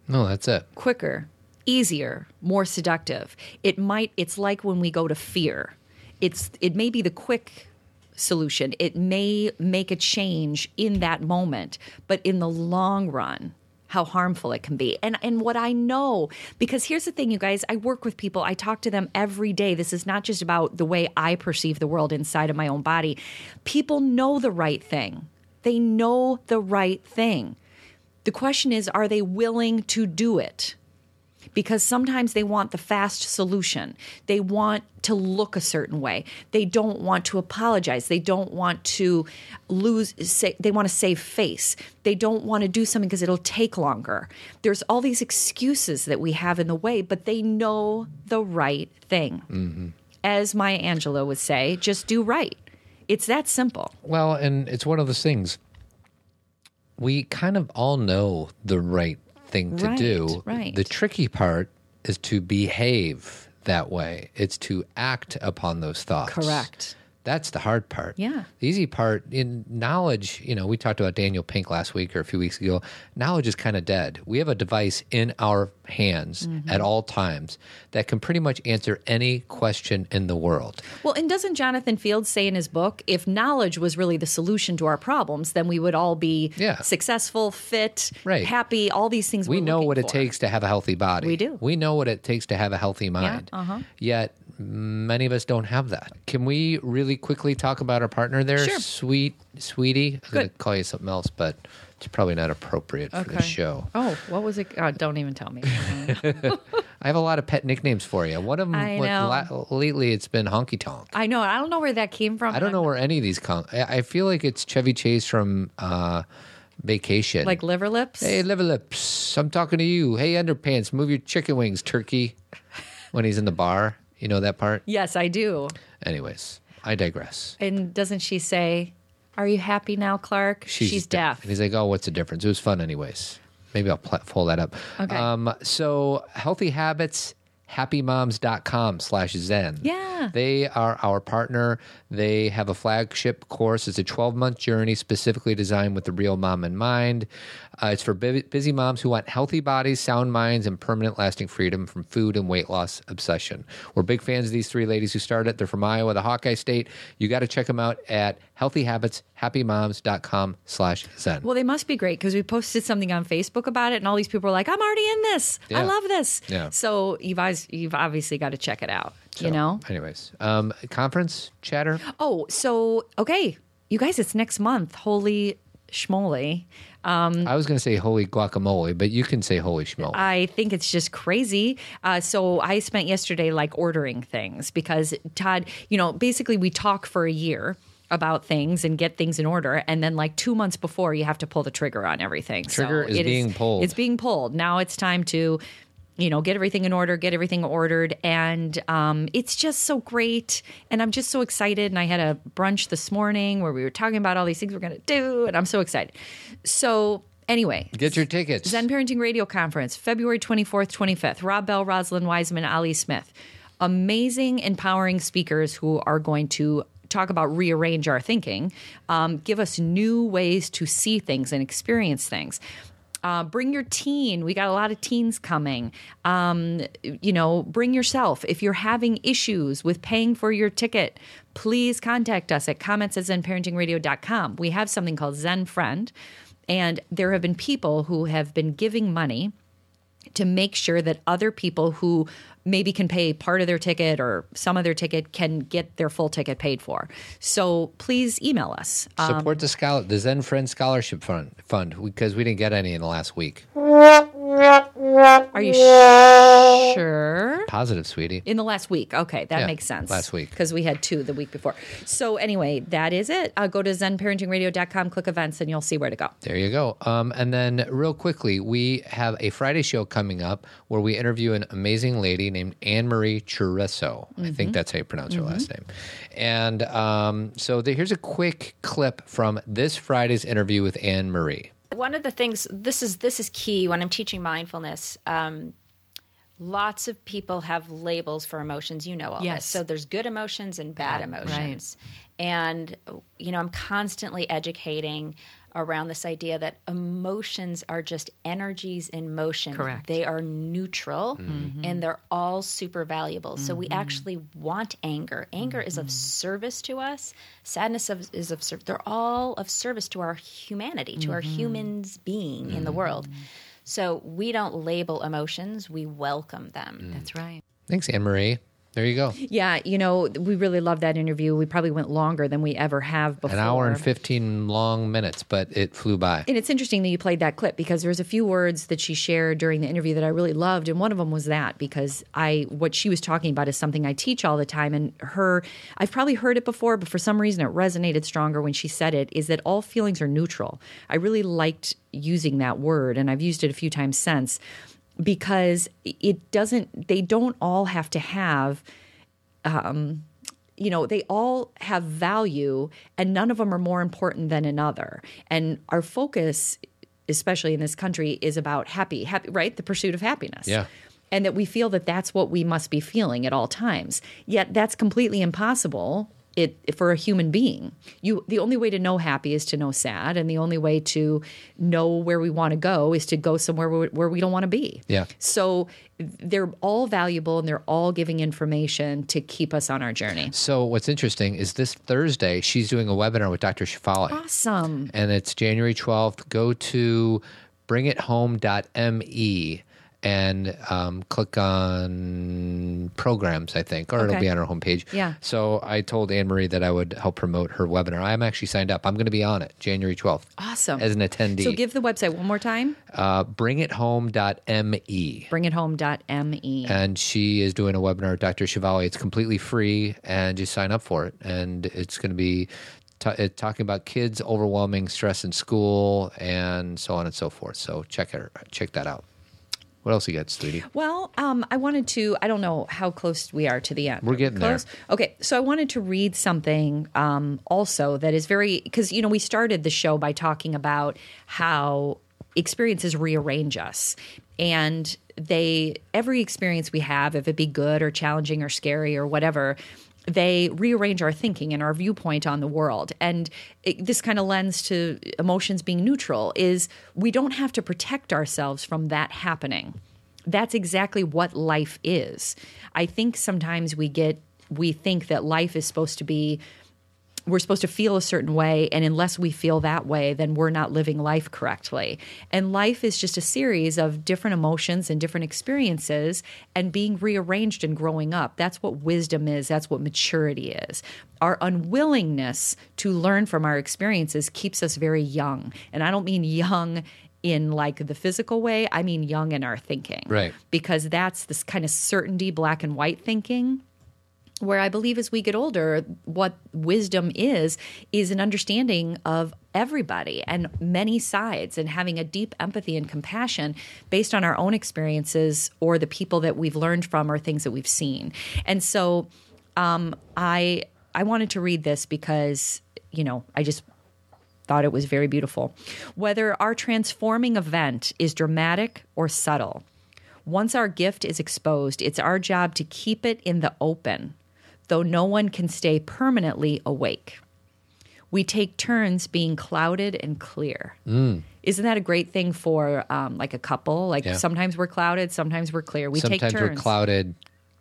No, that's it. quicker, easier, more seductive. It might it's like when we go to fear. It's it may be the quick solution. It may make a change in that moment, but in the long run, how harmful it can be. And and what I know because here's the thing you guys, I work with people, I talk to them every day. This is not just about the way I perceive the world inside of my own body. People know the right thing. They know the right thing. The question is, are they willing to do it? Because sometimes they want the fast solution. They want to look a certain way. They don't want to apologize. They don't want to lose, say, they want to save face. They don't want to do something because it'll take longer. There's all these excuses that we have in the way, but they know the right thing. Mm-hmm. As Maya Angelou would say, just do right. It's that simple. Well, and it's one of those things. We kind of all know the right thing to Right, do. right. The tricky part is to behave that way. It's to act upon those thoughts. Correct. That's the hard part. Yeah. The easy part in knowledge, you know, we talked about Daniel Pink last week or a few weeks ago. Knowledge is kind of dead. We have a device in our hands Mm-hmm. at all times that can pretty much answer any question in the world. Well, and doesn't Jonathan Fields say in his book, if knowledge was really the solution to our problems, then we would all be Yeah. successful, fit, Right. happy, all these things we know what it takes to have a healthy body. We do. We know what it takes to have a healthy mind. uh-huh. Yet many of us don't have that. Can we really quickly talk about our partner there, Sure. sweet sweetie? I'm going to call you something else, but it's probably not appropriate for the show. Oh, what was it? Oh, don't even tell me. (laughs) I have a lot of pet nicknames for you. One of them, I what- know. la- lately, it's been Honky Tonk. I know. I don't know where that came from. I don't know where any of these come. I, I feel like it's Chevy Chase from uh, Vacation. Like liver lips? Hey, liver lips, I'm talking to you. Hey, underpants, move your chicken wings, turkey. When he's in the bar, you know that part? Yes, I do. Anyways, I digress. And doesn't she say, Are you happy now, Clark? She's, deaf. And he's like, oh, what's the difference? It was fun anyways. Maybe I'll pl- pull that up. Okay. Um, so, healthy habits, happymoms.com slash zen. Yeah. They are our partner. They have a flagship course. It's a 12 month journey specifically designed with the real mom in mind. Uh, it's for bu- busy moms who want healthy bodies, sound minds, and permanent lasting freedom from food and weight loss obsession. We're big fans of these three ladies who started it. They're from Iowa, the Hawkeye State. You got to check them out at healthyhabits.happymoms.com slash zen. Well, they must be great because we posted something on Facebook about it, and all these people were like, "I'm already in this. Yeah. I love this." Yeah. So you've you've obviously got to check it out. you know. Anyways, um, conference chatter. Oh, so okay, you guys, it's next month. Holy schmoly! I was going to say holy guacamole, but you can say holy schmoly. I think it's just crazy. Uh, so I spent yesterday like ordering things because Todd, you know, basically we talk for a year about things and get things in order and then like 2 months before you have to pull the trigger on everything. Trigger so is being pulled. It's being pulled. Now it's time to you know, get everything in order, get everything ordered, and um, it's just so great. And I'm just so excited. And I had a brunch this morning where we were talking about all these things we're going to do, and I'm so excited. So anyway, Get your tickets. Zen Parenting Radio Conference, February 24th, 25th. Rob Bell, Rosalind Wiseman, Ali Smith. Amazing, empowering speakers who are going to talk about rearrange our thinking, um, give us new ways to see things and experience things. Uh, bring your teen. We got a lot of teens coming. Um, you know, bring yourself. If you're having issues with paying for your ticket, please contact us at comments at zenparentingradio.com. We have something called Zen Friend And there have been people who have been giving money to make sure that other people who maybe can pay part of their ticket or some of their ticket can get their full ticket paid for. So please email us. Um, Support the scholar, the Zen Friend Scholarship Fund, fund because we didn't get any in the last week. Are you sure? Positive, sweetie. In the last week. Okay, that Yeah, makes sense. last week. Because we had two the week before. So, anyway, that is it. Uh, go to zenparentingradio.com, click events, and you'll see where to go. There you go. Um, and then, real quickly, we have a Friday show coming up where we interview an amazing lady named Anne Marie Chorizo. I Mm-hmm. think that's how you pronounce her last name. And um, so, the, here's a quick clip from this Friday's interview with Anne Marie. One of the things this is this is key when I'm teaching mindfulness. Um, lots of people have labels for emotions. You know all Yes. this. So there's good emotions and bad emotions, and you know I'm constantly educating around this idea that emotions are just energies in motion. Correct. They are neutral mm-hmm. Mm-hmm. and they're all super valuable. So we mm-hmm. actually want anger. Anger is of service to us. Sadness of, is of service. They're all of service to our humanity, to our humans being in the world. So we don't label emotions, we welcome them. That's right. Thanks, Anne Marie. There you go. Yeah, you know, we really love that interview. We probably went longer than we ever have before. An hour and 15 long minutes, but it flew by. And it's interesting that you played that clip because there's a few words that she shared during the interview that I really loved, and one of them was that because I what she was talking about is something I teach all the time, and her I've probably heard it before, but for some reason it resonated stronger when she said it. Is that all feelings are neutral? I really liked using that word, and I've used it a few times since because it doesn't. They don't all have to have um, you know, they all have value and none of them are more important than another. And our focus, especially in this country, is about happy, happy, right? The pursuit of happiness. Yeah. And that we feel that that's what we must be feeling at all times. Yet that's completely impossible it for a human being. You the only way to know happy is to know sad and the only way to know where we want to go is to go somewhere where, where we don't want to be. Yeah. So they're all valuable and they're all giving information to keep us on our journey. So, what's interesting is this Thursday, she's doing a webinar with Dr. Shefali. Awesome. and it's January 12th. Go to bringithome.me and um, click on programs, I think, or it'll be on our homepage. Yeah. So I told Anne Marie that I would help promote her webinar. I'm actually signed up. I'm going to be on it January 12th Awesome. as an attendee. So give the website one more time. uh, bringithome.me. Bringithome.me. And she is doing a webinar with Dr. Shefali. It's completely free, and just sign up for it. And it's going to be t- talking about kids' overwhelming stress in school and so on and so forth. So check it, check that out. What else you got, Studi? Well, um, I wanted to. I don't know how close we are to the end. We're getting there. close? Okay, so I wanted to read something um, also that is very because you know we started the show by talking about how experiences rearrange us, and they every experience we have, if it be good or challenging or scary or whatever. They rearrange our thinking and our viewpoint on the world. And it, this kind of lends to emotions being neutral is we don't have to protect ourselves from that happening that's exactly what life is. I think sometimes we get we think that life is supposed to be we're supposed to feel a certain way and unless we feel that way then we're not living life correctly. And life is just a series of different emotions and different experiences and being rearranged and growing up. That's what wisdom is, that's what maturity is. Our unwillingness to learn from our experiences keeps us very young. And I don't mean young in like the physical way, I mean young in our thinking. Right. Because that's this kind of certainty, black and white thinking. Where I believe as we get older, what wisdom is, is an understanding of everybody and many sides and having a deep empathy and compassion based on our own experiences or the people that we've learned from or things that we've seen. And so um, I I wanted to read this because, you know, I just thought it was very beautiful. Whether our transforming event is dramatic or subtle, once our gift is exposed, it's our job to keep it in the open, though no one can stay permanently awake. We take turns being clouded and clear. Isn't that a great thing for um, like a couple? Like Yeah. sometimes we're clouded, sometimes we're clear. We Sometimes take we're turns. clouded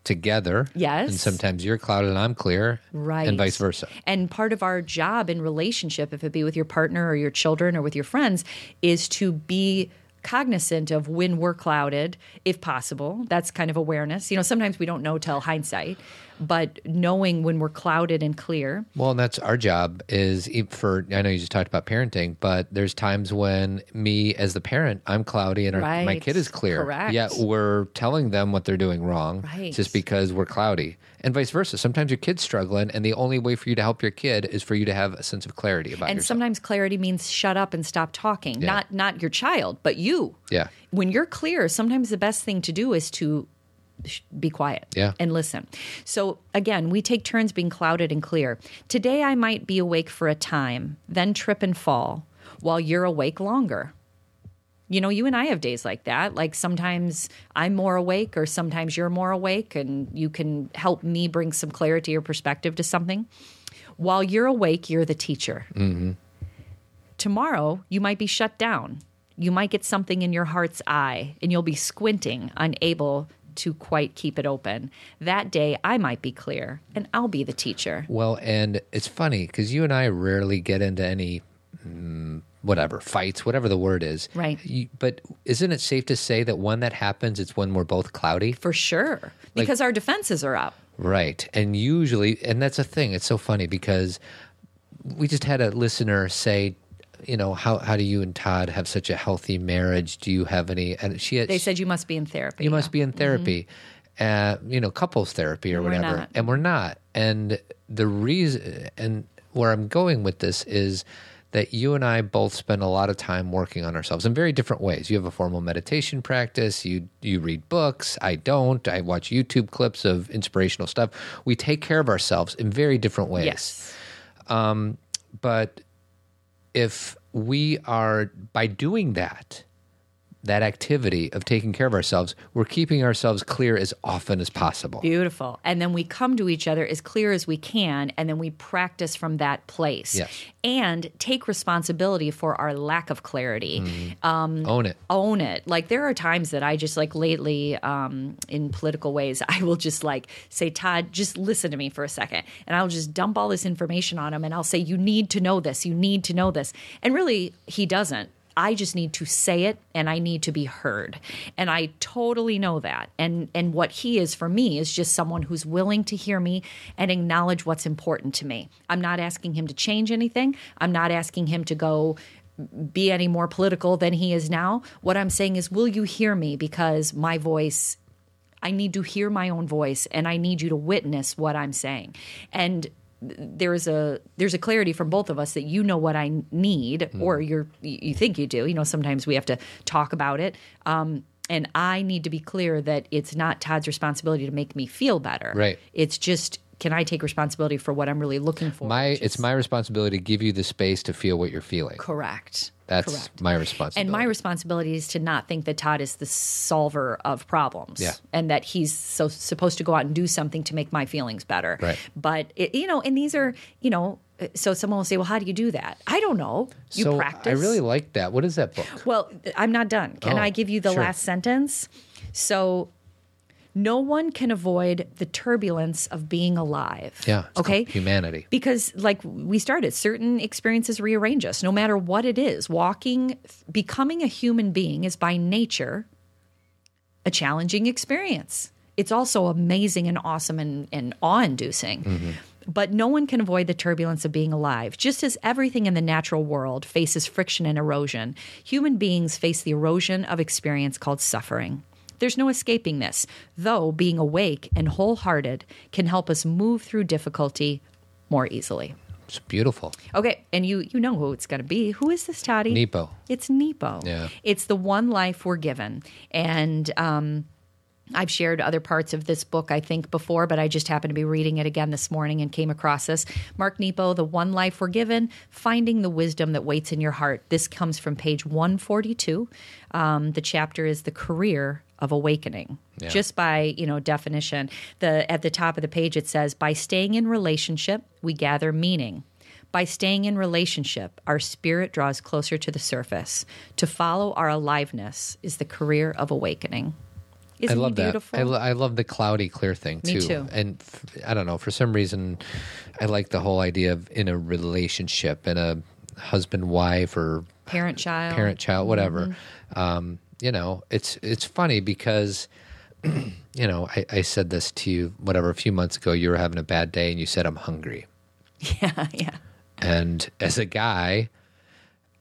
together. Yes. And sometimes you're clouded and I'm clear. Right. And vice versa. And part of our job in relationship, if it be with your partner or your children or with your friends, is to be cognizant of when we're clouded, if possible. That's kind of awareness. You know, sometimes we don't know till hindsight, but knowing when we're clouded and clear. Well, and that's our job is for, I know you just talked about parenting, but there's times when me as the parent, I'm cloudy and our, my kid is clear. Correct. Yet we're telling them what they're doing wrong Right. just because we're cloudy. And vice versa. Sometimes your kid's struggling, and the only way for you to help your kid is for you to have a sense of clarity about it. And yourself. sometimes clarity means shut up and stop talking. Yeah. Not not your child, but you. yeah. when you're clear, sometimes the best thing to do is to be quiet Yeah. and listen. So again, we take turns being clouded and clear. Today I might be awake for a time, then trip and fall while you're awake longer. You know, you and I have days like that. Like sometimes I'm more awake or sometimes you're more awake and you can help me bring some clarity or perspective to something. While you're awake, you're the teacher tomorrow you might be shut down. You might get something in your heart's eye and you'll be squinting, unable to quite keep it open. That day, I might be clear and I'll be the teacher. Well, and it's funny because you and I rarely get into any, mm, whatever, fights, whatever the word is. Right. You, but isn't it safe to say that when that happens, it's when we're both cloudy? For sure. Because our defenses are up. Right. And usually, and that's a thing, it's so funny because we just had a listener say, you know, how, how do you and Todd have such a healthy marriage? Do you have any? And she had, They said you must be in therapy. you must be in therapy, uh, you know, couples therapy or And we're whatever. not. And we're not. And the reason, and where I'm going with this is that you and I both spend a lot of time working on ourselves in very different ways. You have a formal meditation practice. You you read books. I don't. I watch YouTube clips of inspirational stuff. We take care of ourselves in very different ways Yes. Um, but if we are by doing that that activity of taking care of ourselves we're keeping ourselves clear as often as possible Beautiful. And then we come to each other as clear as we can, and then we practice from that place. Yes. And take responsibility for our lack of clarity. own it own it. Like there are times that I just like lately um, in political ways, (laughs) I will just like say, Todd, just listen to me for a second. And I'll just dump all this information on him and I'll say, you need to know this. You need to know this. And really, he doesn't. I just need to say it and I need to be heard. And I totally know that. And and what he is for me is just someone who's willing to hear me and acknowledge what's important to me. I'm not asking him to change anything. I'm not asking him to go be any more political than he is now. What I'm saying is, will you hear me? Because my voice, I need to hear my own voice and I need you to witness what I'm saying. And there's a there's a clarity from both of us that you know what I need or you're you think you do. You know, sometimes we have to talk about it. Um and I need to be clear that it's not Todd's responsibility to make me feel better. Right. It's just can I take responsibility for what I'm really looking for? my which it's my responsibility to give you the space to feel what you're feeling correct. that's correct. my responsibility And my responsibility is to not think that Todd is the solver of problems. Yeah. And that he's so supposed to go out and do something to make my feelings better. Right. But, it, you know, and these are, you know, so someone will say, well, how do you do that? I don't know. You so practice. i really like that what is that book Well, I'm not done. Can Oh, I give you the sure. last sentence? So, no one can avoid the turbulence of being alive. yeah Okay. humanity Because, like we started, certain experiences rearrange us, no matter what it is. Walking, becoming a human being is by nature a challenging experience. It's also amazing and awesome and, and awe inducing. Mm-hmm. But no one can avoid the turbulence of being alive. Just as everything in the natural world faces friction and erosion, human beings face the erosion of experience called suffering. There's no escaping this, though being awake and wholehearted can help us move through difficulty more easily. it's beautiful Okay, and you you know who it's going to be. Who is this, Toddy? nepo It's Nepo. Yeah. It's the one life we're given. And um, I've shared other parts of this book, I think, before, but I just happened to be reading it again this morning and came across this. Mark Nepo, The One Life We're Given, Finding the Wisdom That Waits in Your Heart. This comes from page 142. Um, the chapter is The Career of Awakening. Just by, you know, definition. The at the top of the page it says, by staying in relationship, we gather meaning. By staying in relationship, our spirit draws closer to the surface. To follow our aliveness is the career of awakening. Isn't I love that. beautiful? I, lo- I love the cloudy clear thing Me too. too. And f- I don't know for some reason, I like the whole idea of in a relationship in a husband wife or Parent child. parent child whatever. Mm-hmm. Um, you know, it's it's funny because. (clears throat) You know, I, I said this to you, whatever, a few months ago. You were having a bad day and you said, I'm hungry. (laughs) Yeah, yeah. And as a guy,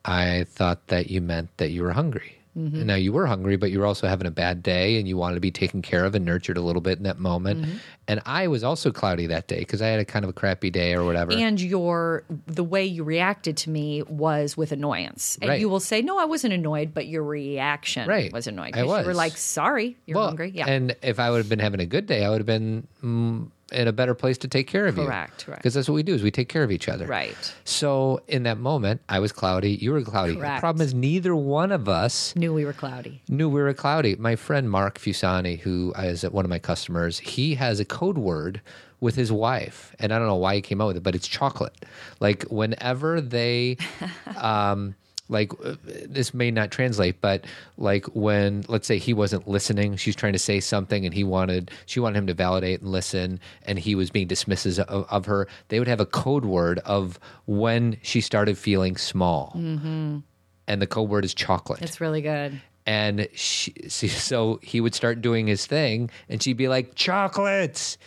I thought that you meant that you were hungry. Mm-hmm. And now you were hungry, but you were also having a bad day and you wanted to be taken care of and nurtured a little bit in that moment. Mm-hmm. And I was also cloudy that day because I had a kind of a crappy day or whatever. And your the way you reacted to me was with annoyance. And Right. you will say, "No, I wasn't annoyed," but your reaction Right. was annoyed. I 'Cause You were was. like, "Sorry, you're Well, hungry." Yeah. And if I would have been having a good day, I would have been mm, in a better place to take care of you. Correct, right. Because that's what we do is we take care of each other. Right. So in that moment, I was cloudy. You were cloudy. Correct. The problem is neither one of us Knew we were cloudy. knew we were cloudy. My friend Mark Fusani, who is one of my customers, he has a code word with his wife, and I don't know why he came out with it, but it's chocolate. Like whenever they, (laughs) um, like uh, this may not translate, but like when let's say he wasn't listening, she's trying to say something, and he wanted she wanted him to validate and listen, and he was being dismissive of, of her. They would have a code word of when she started feeling small. Mm-hmm. And the code word is chocolate It's really good. and she, (laughs) so he would start doing his thing and she'd be like chocolates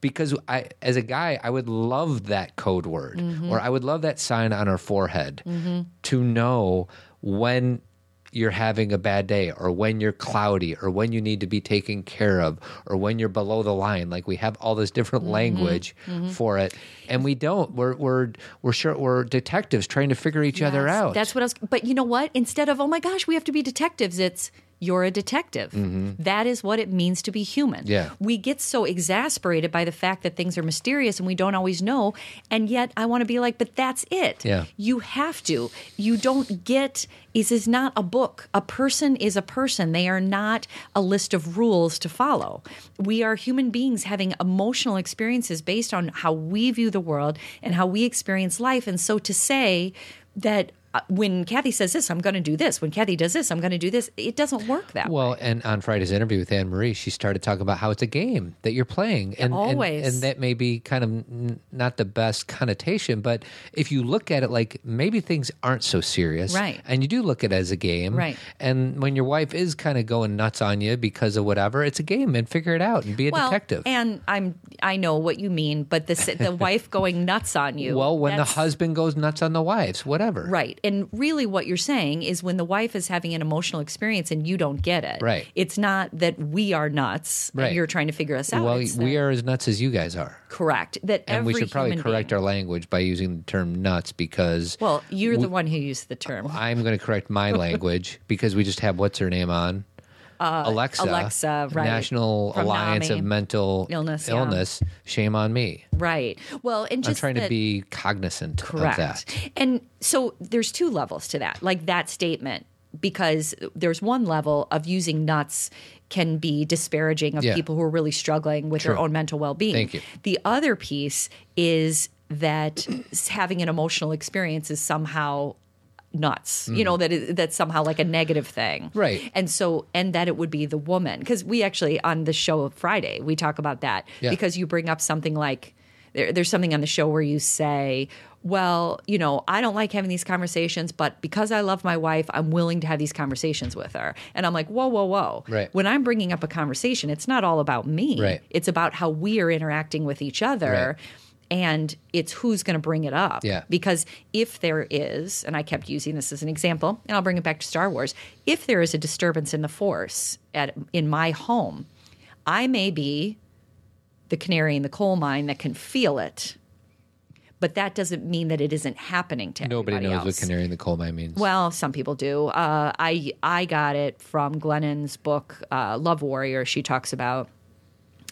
because i as a guy i would love that code word mm-hmm. or i would love that sign on our forehead mm-hmm. to know when you're having a bad day or when you're cloudy or when you need to be taken care of or when you're below the line. Like we have all this different mm-hmm. language for it. And we don't. We're we're we're sure we're detectives trying to figure each other out. That's what I was. But you know what? Instead of, oh my gosh, we have to be detectives, it's you're a detective. That is what it means to be human. Mm-hmm. Yeah. We get so exasperated by the fact that things are mysterious and we don't always know. And yet I want to be like, but that's it. Yeah. You have to. You don't get, this is not a book. A person is a person. They are not a list of rules to follow. We are human beings having emotional experiences based on how we view the world and how we experience life. And so to say that Uh, when Cathy says this, I'm going to do this. When Cathy does this, I'm going to do this. It doesn't work that way. Well, and on Friday's interview with Anne Marie, she started talking about how it's a game that you're playing, and and- always. and, that may be kind of n- not the best connotation, but if you look at it like maybe things aren't so serious, Right. And you do look at it as a game, Right. And when your wife is kind of going nuts on you because of whatever, it's a game, and figure it out and be a well, detective. and I'm I know what you mean, but the the wife going nuts on you. well, when the husband goes nuts on the wives, whatever, Right. And really, what you're saying is when the wife is having an emotional experience and you don't get it. Right. It's not that we are nuts Right. you're trying to figure us out. Well, we are as nuts as you guys are. correct. That And we should probably correct being- our language by using the term nuts because Well, you're the one who used the term. I'm going to correct my (laughs) language because we just have what's her name on. Uh, Alexa, right. National Alliance NAMI. of Mental Illness, yeah. Shame on me. right. Well, and I'm just trying to be cognizant Correct. of that. And so there's two levels to that, like that statement, because there's one level of using nuts can be disparaging of Yeah. people who are really struggling with their own mental well being. Thank you. The other piece is that having an emotional experience is somehow nuts you know that it, that's somehow like a negative thing Mm-hmm. Right. and so and that it would be the woman because we actually on the show of friday we talk about that Yeah. because you bring up something like there, there's something on the show where you say well you know i don't like having these conversations but because i love my wife i'm willing to have these conversations with her and i'm like whoa whoa whoa Right. when i'm bringing up a conversation it's not all about me Right. it's about how we are interacting with each other Right. And it's who's going to bring it up Yeah. because if there is and i kept using this as an example and i'll bring it back to star wars if there is a disturbance in the force at in my home i may be the canary in the coal mine that can feel it but that doesn't mean that it isn't happening to Nobody knows else. what canary in the coal mine means. Well, some people do. Uh, I I got it from Glennon's book, uh, Love Warrior. She talks about,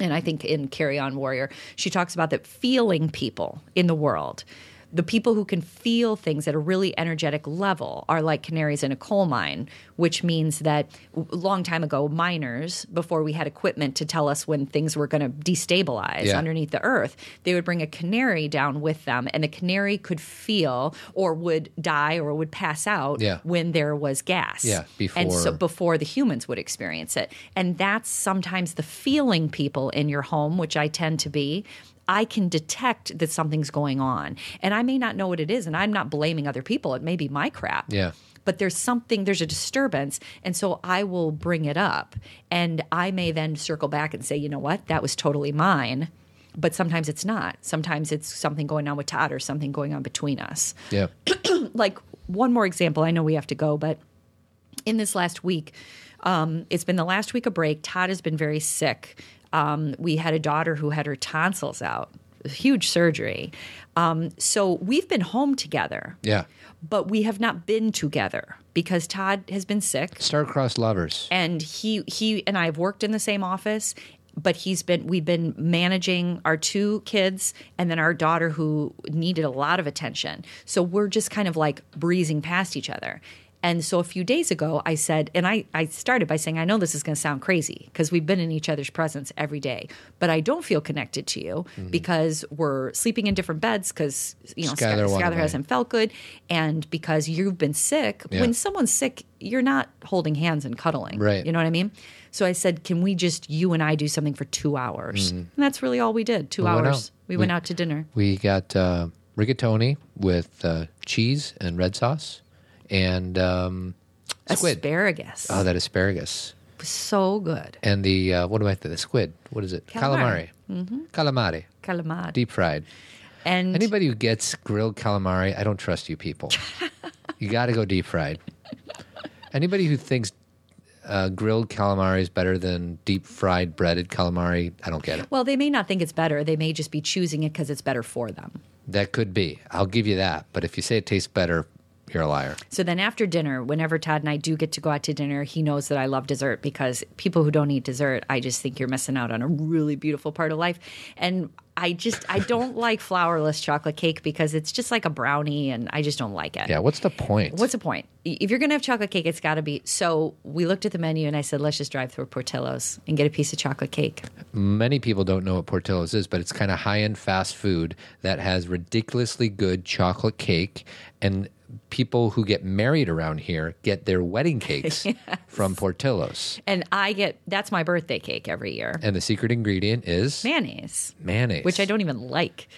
and I think in Carry On Warrior, she talks about that feeling people in the world. The people who can feel things at a really energetic level are like canaries in a coal mine, which means that a long time ago, miners, before we had equipment to tell us when things were going to destabilize Yeah. underneath the earth, they would bring a canary down with them, and the canary could feel or would die or would pass out Yeah. when there was gas. Yeah, And so before- before the humans would experience it. And that's sometimes the feeling people in your home, which I tend to be. I can detect that something's going on. And I may not know what it is. And I'm not blaming other people. It may be my crap. Yeah. But there's something, there's a disturbance. And so I will bring it up. And I may then circle back and say, you know what? That was totally mine. But sometimes it's not. Sometimes it's something going on with Todd or something going on between us Yeah. (clears throat) like one more example. I know we have to go, but in this last week, um, it's been the last week of break. Todd has been very sick. Um, we had a daughter who had her tonsils out, huge surgery. Um, so we've been home together, Yeah. but we have not been together because Todd has been sick Star-crossed lovers. and he he and I have worked in the same office but he's been we've been managing our two kids and then our daughter who needed a lot of attention so we're just kind of like breezing past each other and so a few days ago I said and I I started by saying I know this is going to sound crazy because we've been in each other's presence every day but I don't feel connected to you because we're sleeping in different beds cuz you know Skylar Sky- Skylar hasn't felt good and because you've been sick Yeah. when someone's sick you're not holding hands and cuddling Right. you know what I mean? So I said, "Can we just you and I do something for two hours?" And that's really all we did. Two Mm-hmm. We hours. out. We, We- went out to dinner. We got uh, rigatoni with uh, cheese and red sauce and um, squid. Asparagus. Oh, that asparagus. so good. And the, uh, what do I think? The squid. What is it? Calamari. Calamari. Calamari. Calamari. Deep fried. and Anybody who gets grilled calamari, I don't trust you people. (laughs) you got to go deep fried. Anybody who thinks uh, grilled calamari is better than deep fried breaded calamari, I don't get it. well, they may not think it's better. They may just be choosing it because it's better for them. That could be. I'll give you that. But if you say it tastes better, you're a liar. So then after dinner, whenever Todd and I do get to go out to dinner, he knows that I love dessert because people who don't eat dessert, I just think you're missing out on a really beautiful part of life. And I just I don't (laughs) like flourless chocolate cake because it's just like a brownie and I just don't like it. Yeah, what's the point? What's the point? If you're going to have chocolate cake, it's got to be. So we looked at the menu and I said, let's just drive through Portillo's and get a piece of chocolate cake. Many people don't know what Portillo's is, but it's kind of high end fast food that has ridiculously good chocolate cake. And people who get married around here get their wedding cakes (laughs) from Portillo's. And I get that's my birthday cake every year. And the secret ingredient is Mayonnaise, mayonnaise. which I don't even like,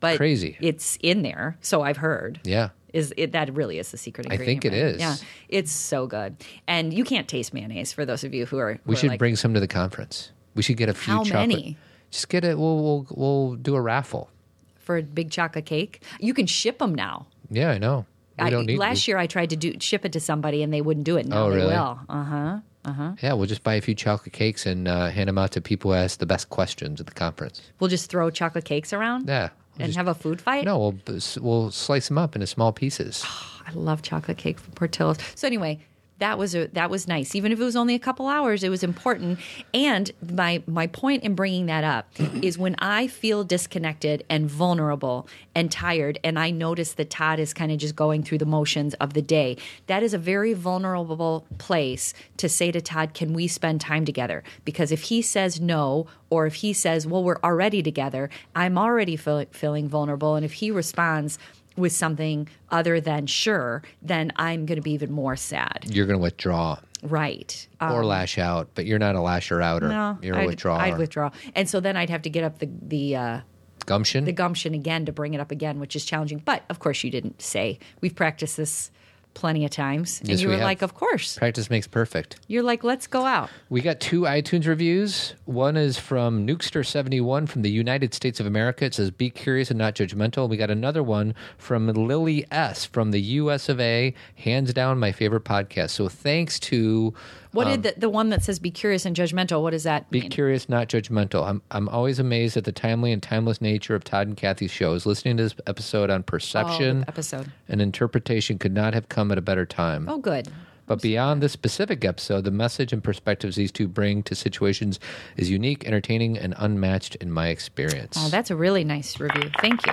but Crazy. It's in there, so I've heard. Yeah. Is it that really is the secret ingredient? I think it right? is. Yeah, it's so good, and you can't taste mayonnaise for those of you who are. who We are should like, bring some to the conference. We should get a few How chocolate. many? Just get it. We'll, we'll, we'll do a raffle. for a big chocolate cake. You can ship them now. Yeah, I know. I, don't need last year I tried to do ship it to somebody and they wouldn't do it. Now Oh, they really? will. Uh huh. Uh-huh. Yeah, we'll just buy a few chocolate cakes and uh, hand them out to people who ask the best questions at the conference. We'll just throw chocolate cakes around. Yeah. We'll And just- have a food fight? No, we'll we'll slice them up into small pieces. (sighs) I love chocolate cake from Portillo's. So anyway, that was a, that was nice. Even if it was only a couple hours, it was important. And my my point in bringing that up mm-hmm. is when I feel disconnected and vulnerable and tired, and I notice that Todd is kind of just going through the motions of the day. That is a very vulnerable place to say to Todd, "Can we spend time together?" Because if he says no, or if he says, "Well, we're already together," I'm already feel, feeling vulnerable, and if he responds with something other than sure, then I'm going to be even more sad. You're going to withdraw Right. or lash out, but you're not a lasher outer. Um, No, you're a I'd, withdrawer. I'd withdraw, and so then I'd have to get up the the uh, Gumption. the gumption again to bring it up again, which is challenging. But of course, you didn't say we've practiced this plenty of times, and Yes, you we were like, "Of course." Practice makes perfect. You're like, "Let's go out." We got two iTunes reviews. One is from Nukester71 from the United States of America. It says, Be curious and not judgmental. We got another one from Lily S. from the US of A. Hands down, my favorite podcast. So thanks to What did the, the one that says "be curious and judgmental"? What does that Um, Be mean? curious, not judgmental. I'm, I'm always amazed at the timely and timeless nature of Todd and Cathy's shows. Listening to this episode on perception Oh, episode. and interpretation could not have come at a better time. Oh, good. But beyond this specific episode, the message and perspectives these two bring to situations is unique, entertaining, and unmatched in my experience. Oh, that's a really nice review. Thank you.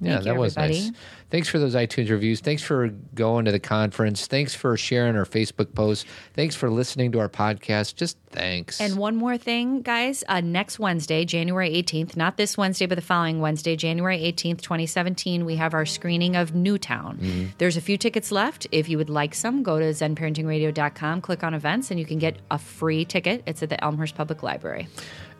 Yeah, Thank you, that was everybody. nice. Thanks for those iTunes reviews. Thanks for going to the conference. Thanks for sharing our Facebook posts. Thanks for listening to our podcast. Just thanks. And one more thing, guys. Uh, next Wednesday, January 18th, not this Wednesday, but the following Wednesday, January 18th, 2017, we have our screening of Newtown. Mm-hmm. There's a few tickets left. If you would like some, go to zenparentingradio.com, click on events, and you can get a free ticket. It's at the Elmhurst Public Library.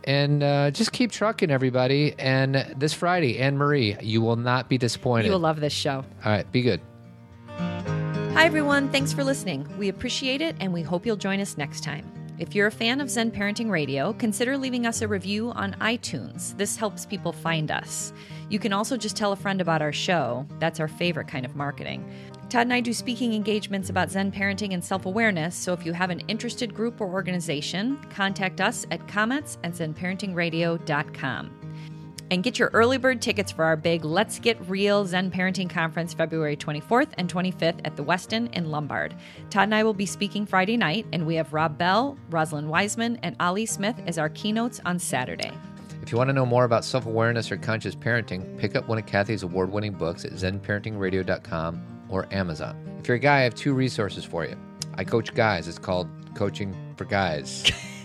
And uh, just keep trucking, everybody. And this Friday, Anne Marie, you will not be disappointed. You will love this show. All right, be good. Hi, everyone. Thanks for listening. We appreciate it, and we hope you'll join us next time. If you're a fan of Zen Parenting Radio, consider leaving us a review on iTunes. This helps people find us. You can also just tell a friend about our show. That's our favorite kind of marketing. Todd and I do speaking engagements about Zen parenting and self awareness, so if you have an interested group or organization, contact us at comments at zenparentingradio.com. And get your early bird tickets for our big Let's Get Real Zen Parenting Conference February 24th and 25th at the Westin in Lombard. Todd and I will be speaking Friday night, and we have Rob Bell, Rosalind Wiseman, and Ali Smith as our keynotes on Saturday. If you want to know more about self awareness or conscious parenting, pick up one of Cathy's award winning books at zenparentingradio.com or Amazon. If you're a guy, I have two resources for you. I coach guys, it's called Coaching for Guys. (laughs)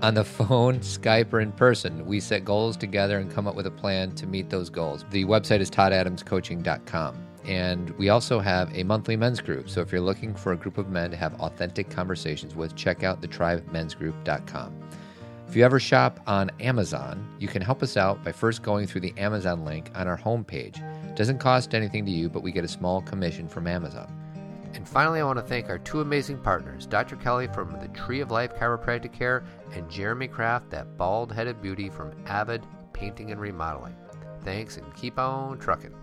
On the phone, (laughs) Skype, or in person, we set goals together and come up with a plan to meet those goals. The website is toddadamscoaching.com. And we also have a monthly men's group. So if you're looking for a group of men to have authentic conversations with, check out thethrivemensgroup.com. If you ever shop on Amazon, you can help us out by first going through the Amazon link on our homepage. It doesn't cost anything to you, but we get a small commission from Amazon. And finally, I want to thank our two amazing partners, Dr. Kelly from the Tree of Life Chiropractic Care and Jeremy Kraft, that bald headed beauty from Avid Painting and Remodeling. Thanks and keep on trucking.